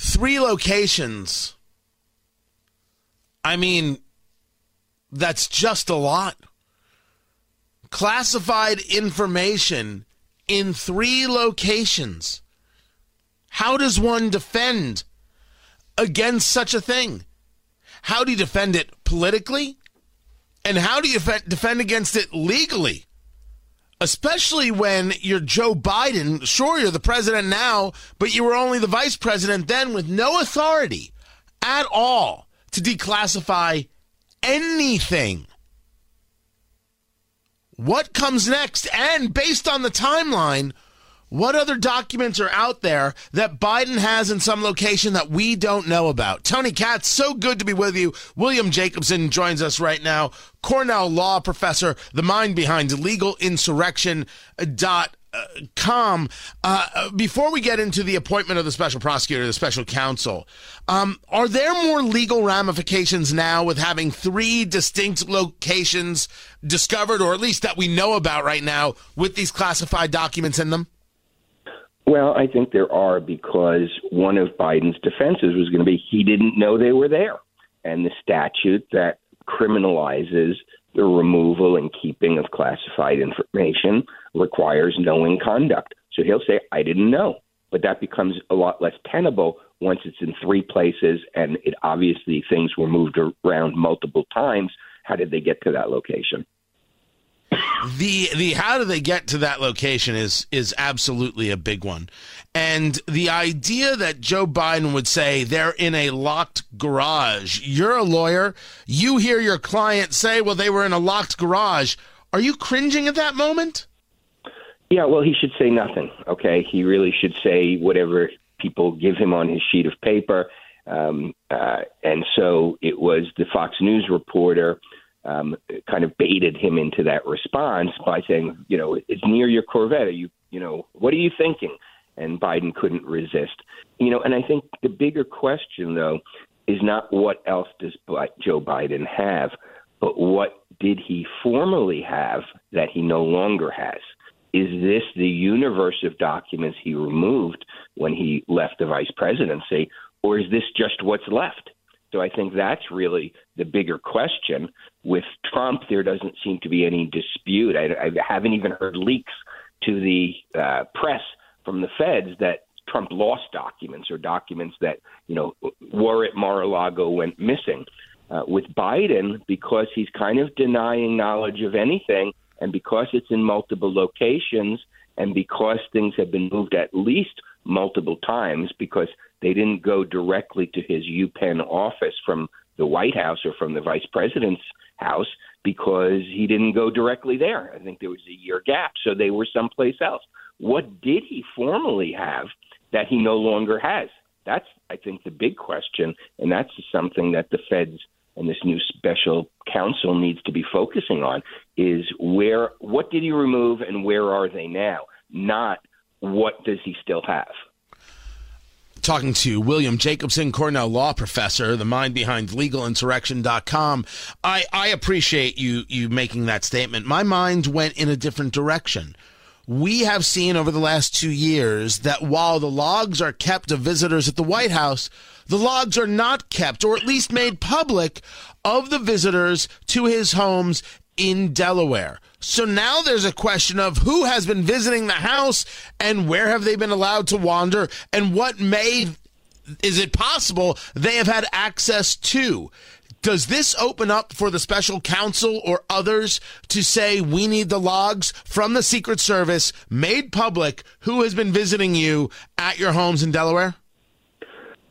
Three locations. I mean, that's just a lot. Classified information in three locations. How does one defend against such a thing? How do you defend it politically? And how do you defend against it legally? Especially when you're Joe Biden. Sure, you're the president now, but you were only the vice president then with no authority at all to declassify anything. What comes next? And based on the timeline, what other documents are out there that Biden has in some location that we don't know about? Tony Katz, so good to be with you. William Jacobson joins us right now, Cornell law professor, the mind behind legal insurrection dot uh, com. Uh, before we get into the appointment of the special prosecutor, the special counsel, um, are there more legal ramifications now with having three distinct locations discovered, or at least that we know about right now, with these classified documents in them? Well, I think there are because one of Biden's defenses was going to be he didn't know they were there. And the statute that criminalizes the removal and keeping of classified information requires knowing conduct. So he'll say, I didn't know. But that becomes a lot less tenable once it's in three places and it obviously things were moved around multiple times. How did they get to that location? The the how do they get to that location is is absolutely a big one. And the idea that joe biden would say they're in a locked garage. You're a lawyer. You hear your client say well they were in a locked garage. Are you cringing at that moment? Yeah well he should say nothing okay? He really should say whatever people give him on his sheet of paper. Um, uh, and so it was the fox news reporter um, kind of baited him into that response by saying, you know, it's near your Corvette. Are you, you know, what are you thinking? And Biden couldn't resist. You know, and I think the bigger question, though, is not what else does Joe Biden have, but what did he formerly have that he no longer has? Is this the universe of documents he removed when he left the vice presidency, or is this just what's left? So I think that's really the bigger question. With Trump, there doesn't seem to be any dispute. I, I haven't even heard leaks to the uh, press from the feds that Trump lost documents or documents that you know were at Mar-a-Lago went missing. Uh, with Biden, because he's kind of denying knowledge of anything, and because it's in multiple locations, and because things have been moved at least multiple times, because they didn't go directly to his UPenn office from the White House or from the vice president's house because he didn't go directly there. I think there was a year gap, so they were someplace else. What did he formally have that he no longer has? That's, I think, the big question, and that's something that the feds and this new special counsel needs to be focusing on: is where, what did he remove, and where are they now? Not what does he still have talking to William Jacobson, Cornell law professor, the mind behind legalinsurrection.com. I, I appreciate you you making that statement. My mind went in a different direction. We have seen over the last two years that while the logs are kept of visitors at the White House, the logs are not kept, or at least made public, of the visitors to his homes in Delaware. So now there's a question of who has been visiting the house and where have they been allowed to wander and what may is it possible they have had access to. Does this open up for the special counsel or others to say we need the logs from the Secret Service made public who has been visiting you at your homes in Delaware?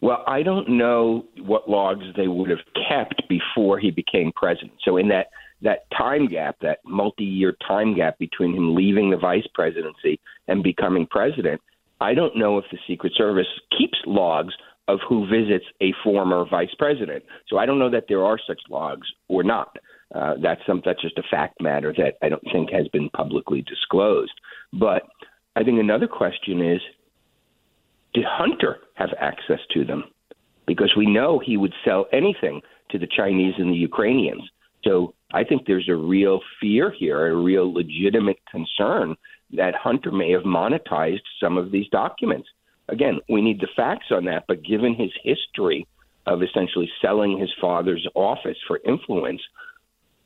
Well, I don't know what logs they would have kept before he became president. So in that that time gap, that multi-year time gap between him leaving the vice presidency and becoming president, I don't know if the Secret Service keeps logs of who visits a former vice president. So I don't know that there are such logs or not. Uh, that's some that's just a fact matter that I don't think has been publicly disclosed. But I think another question is, did Hunter have access to them? Because we know he would sell anything to the Chinese and the Ukrainians. So I think there's a real fear here, a real legitimate concern that Hunter may have monetized some of these documents. Again, we need the facts on that, but given his history of essentially selling his father's office for influence,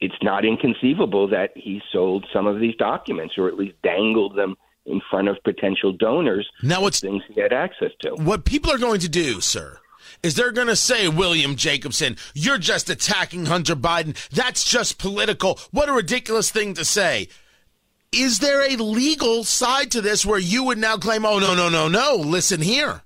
it's not inconceivable that he sold some of these documents or at least dangled them in front of potential donors. Now, what's things he had access to? What people are going to do, sir, is they're going to say, William Jacobson, you're just attacking Hunter Biden. That's just political. What a ridiculous thing to say. Is there a legal side to this where you would now claim, oh, no, no, no, no, listen here?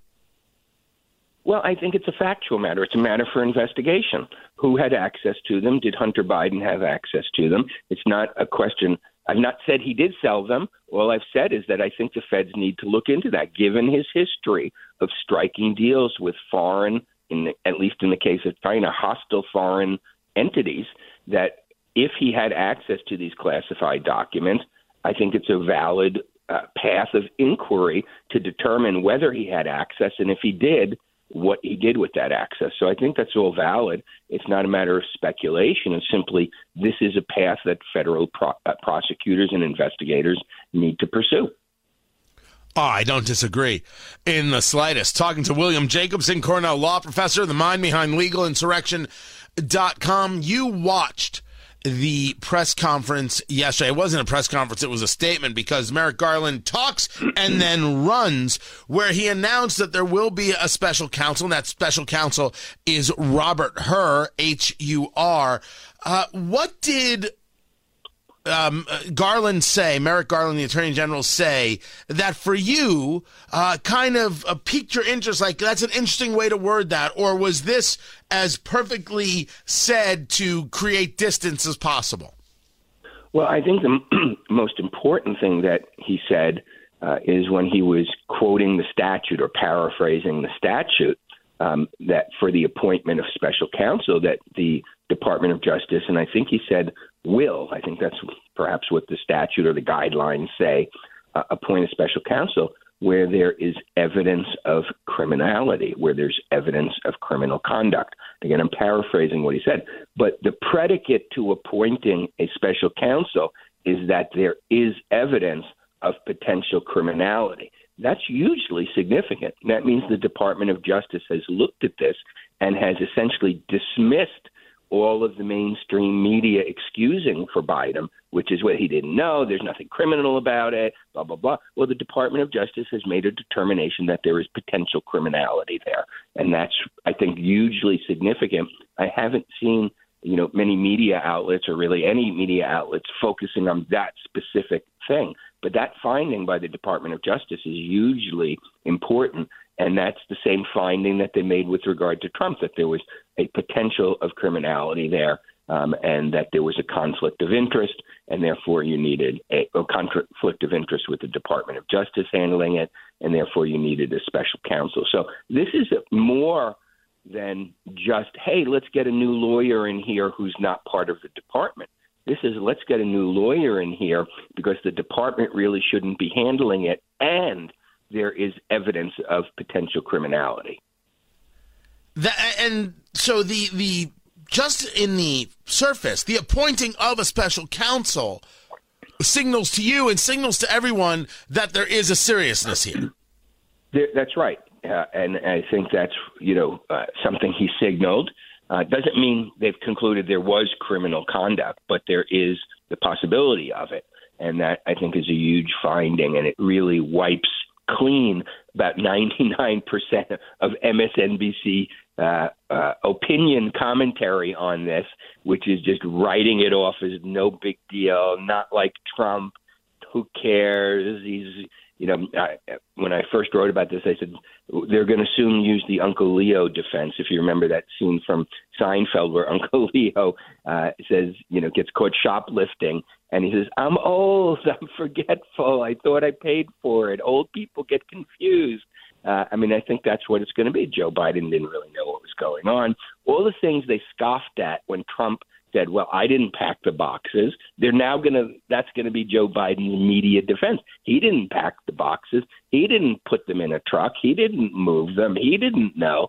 Well, I think it's a factual matter. It's a matter for investigation. Who had access to them? Did Hunter Biden have access to them? It's not a question. I've not said he did sell them. All I've said is that I think the feds need to look into that, given his history of striking deals with foreign, in the, at least in the case of China, hostile foreign entities. That if he had access to these classified documents, I think it's a valid uh, path of inquiry to determine whether he had access, and if he did, what he did with that access. So I think that's all valid. It's not a matter of speculation. It's simply this is a path that federal pro- uh, prosecutors and investigators need to pursue. Oh, I don't disagree in the slightest. Talking to William Jacobson, Cornell law professor, the mind behind legalinsurrection.com. You watched the press conference yesterday. It wasn't a press conference, it was a statement because Merrick Garland talks and then runs, where he announced that there will be a special counsel, and that special counsel is Robert Hur, H U R. Uh, what did um, Garland say, Merrick Garland, the Attorney General, say that for you uh, kind of uh, piqued your interest? Like, that's an interesting way to word that. Or was this as perfectly said to create distance as possible? Well, I think the most important thing that he said uh, is when he was quoting the statute or paraphrasing the statute um, that for the appointment of special counsel that the Department of Justice, and I think he said will, I think that's perhaps what the statute or the guidelines say, uh, appoint a special counsel where there is evidence of criminality, where there's evidence of criminal conduct. Again, I'm paraphrasing what he said, but the predicate to appointing a special counsel is that there is evidence of potential criminality. That's hugely significant. That means the Department of Justice has looked at this and has essentially dismissed all of the mainstream media excusing for Biden, which is what he didn't know. There's nothing criminal about it, blah, blah, blah. Well, the Department of Justice has made a determination that there is potential criminality there. And that's, I think, hugely significant. I haven't seen, you know, many media outlets or really any media outlets focusing on that specific thing. But that finding by the Department of Justice is hugely important. And that's the same finding that they made with regard to Trump, that there was a potential of criminality there. Um, and that there was a conflict of interest, and therefore you needed a, a, conflict of interest with the Department of Justice handling it, and therefore you needed a special counsel. So this is more than just, hey, let's get a new lawyer in here who's not part of the department. This is let's get a new lawyer in here because the department really shouldn't be handling it, and there is evidence of potential criminality. That, and so the the just in the surface, the appointing of a special counsel signals to you and signals to everyone that there is a seriousness here. That's right, uh, and I think that's you know uh, something he signaled. Uh, doesn't mean they've concluded there was criminal conduct, but there is the possibility of it, and that I think is a huge finding, and it really wipes clean about 99% of MSNBC uh, uh, opinion commentary on this, which is just writing it off as no big deal, not like Trump. Who cares? He's you know, I, when I first wrote about this, I said they're going to soon use the Uncle Leo defense. If you remember that scene from Seinfeld where Uncle Leo uh, says, you know, gets caught shoplifting, and he says, "I'm old, I'm forgetful. I thought I paid for it. Old people get confused." Uh, I mean, I think that's what it's going to be. Joe Biden didn't really know what was going on. All the things they scoffed at when Trump said, "Well, I didn't pack the boxes." They're now going to that's going to be Joe Biden's immediate defense. He didn't pack the boxes. He didn't put them in a truck. He didn't move them. He didn't know.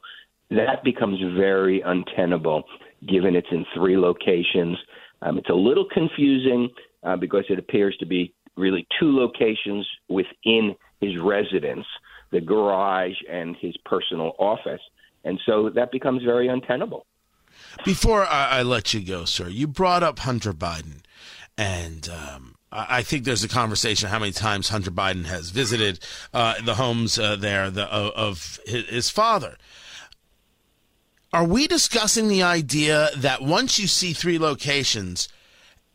That becomes very untenable given it's in three locations. Um, it's a little confusing uh, because it appears to be really two locations within his residence, the garage and his personal office. And so that becomes very untenable. Before I, I, let you go, sir, you brought up Hunter Biden, and um, I, think there's a conversation how many times Hunter Biden has visited uh, the homes uh, there the, of his, his father. Are we discussing the idea that once you see three locations,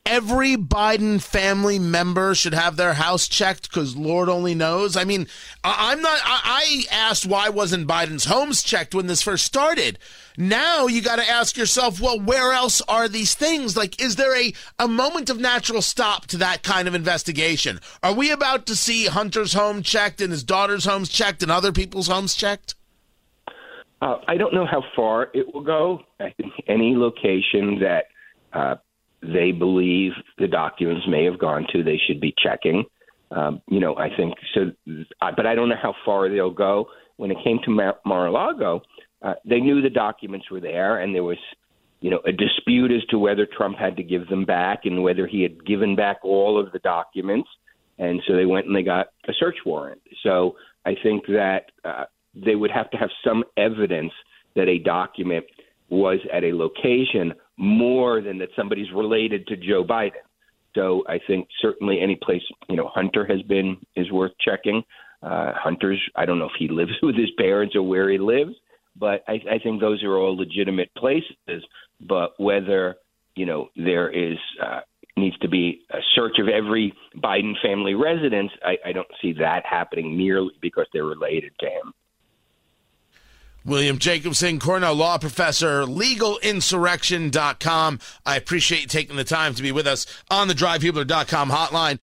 every Biden family member should have their house checked because Lord only knows. I mean, I'm not. I asked why wasn't Biden's homes checked when this first started. Now you got to ask yourself, well, where else are these things? Like, is there a a moment of natural stop to that kind of investigation? Are we about to see Hunter's home checked and his daughter's homes checked and other people's homes checked? Uh, I don't know how far it will go. I any location that uh, they believe the documents may have gone to, they should be checking. Um, you know, I think so, but I don't know how far they'll go. When it came to Mar- Mar-a-Lago, uh, they knew the documents were there, and there was, you know, a dispute as to whether Trump had to give them back and whether he had given back all of the documents. And so they went and they got a search warrant. So I think that uh, they would have to have some evidence that a document was at a location more than that somebody's related to Joe Biden. So I think certainly any place you know Hunter has been is worth checking. Uh, Hunter's I don't know if he lives with his parents or where he lives, but I, I think those are all legitimate places. But whether you know there is uh, needs to be a search of every Biden family residence, I, I don't see that happening merely because they're related to him. William Jacobson, Cornell Law Professor, legalinsurrection.com. I appreciate you taking the time to be with us on the drivehubler.com hotline.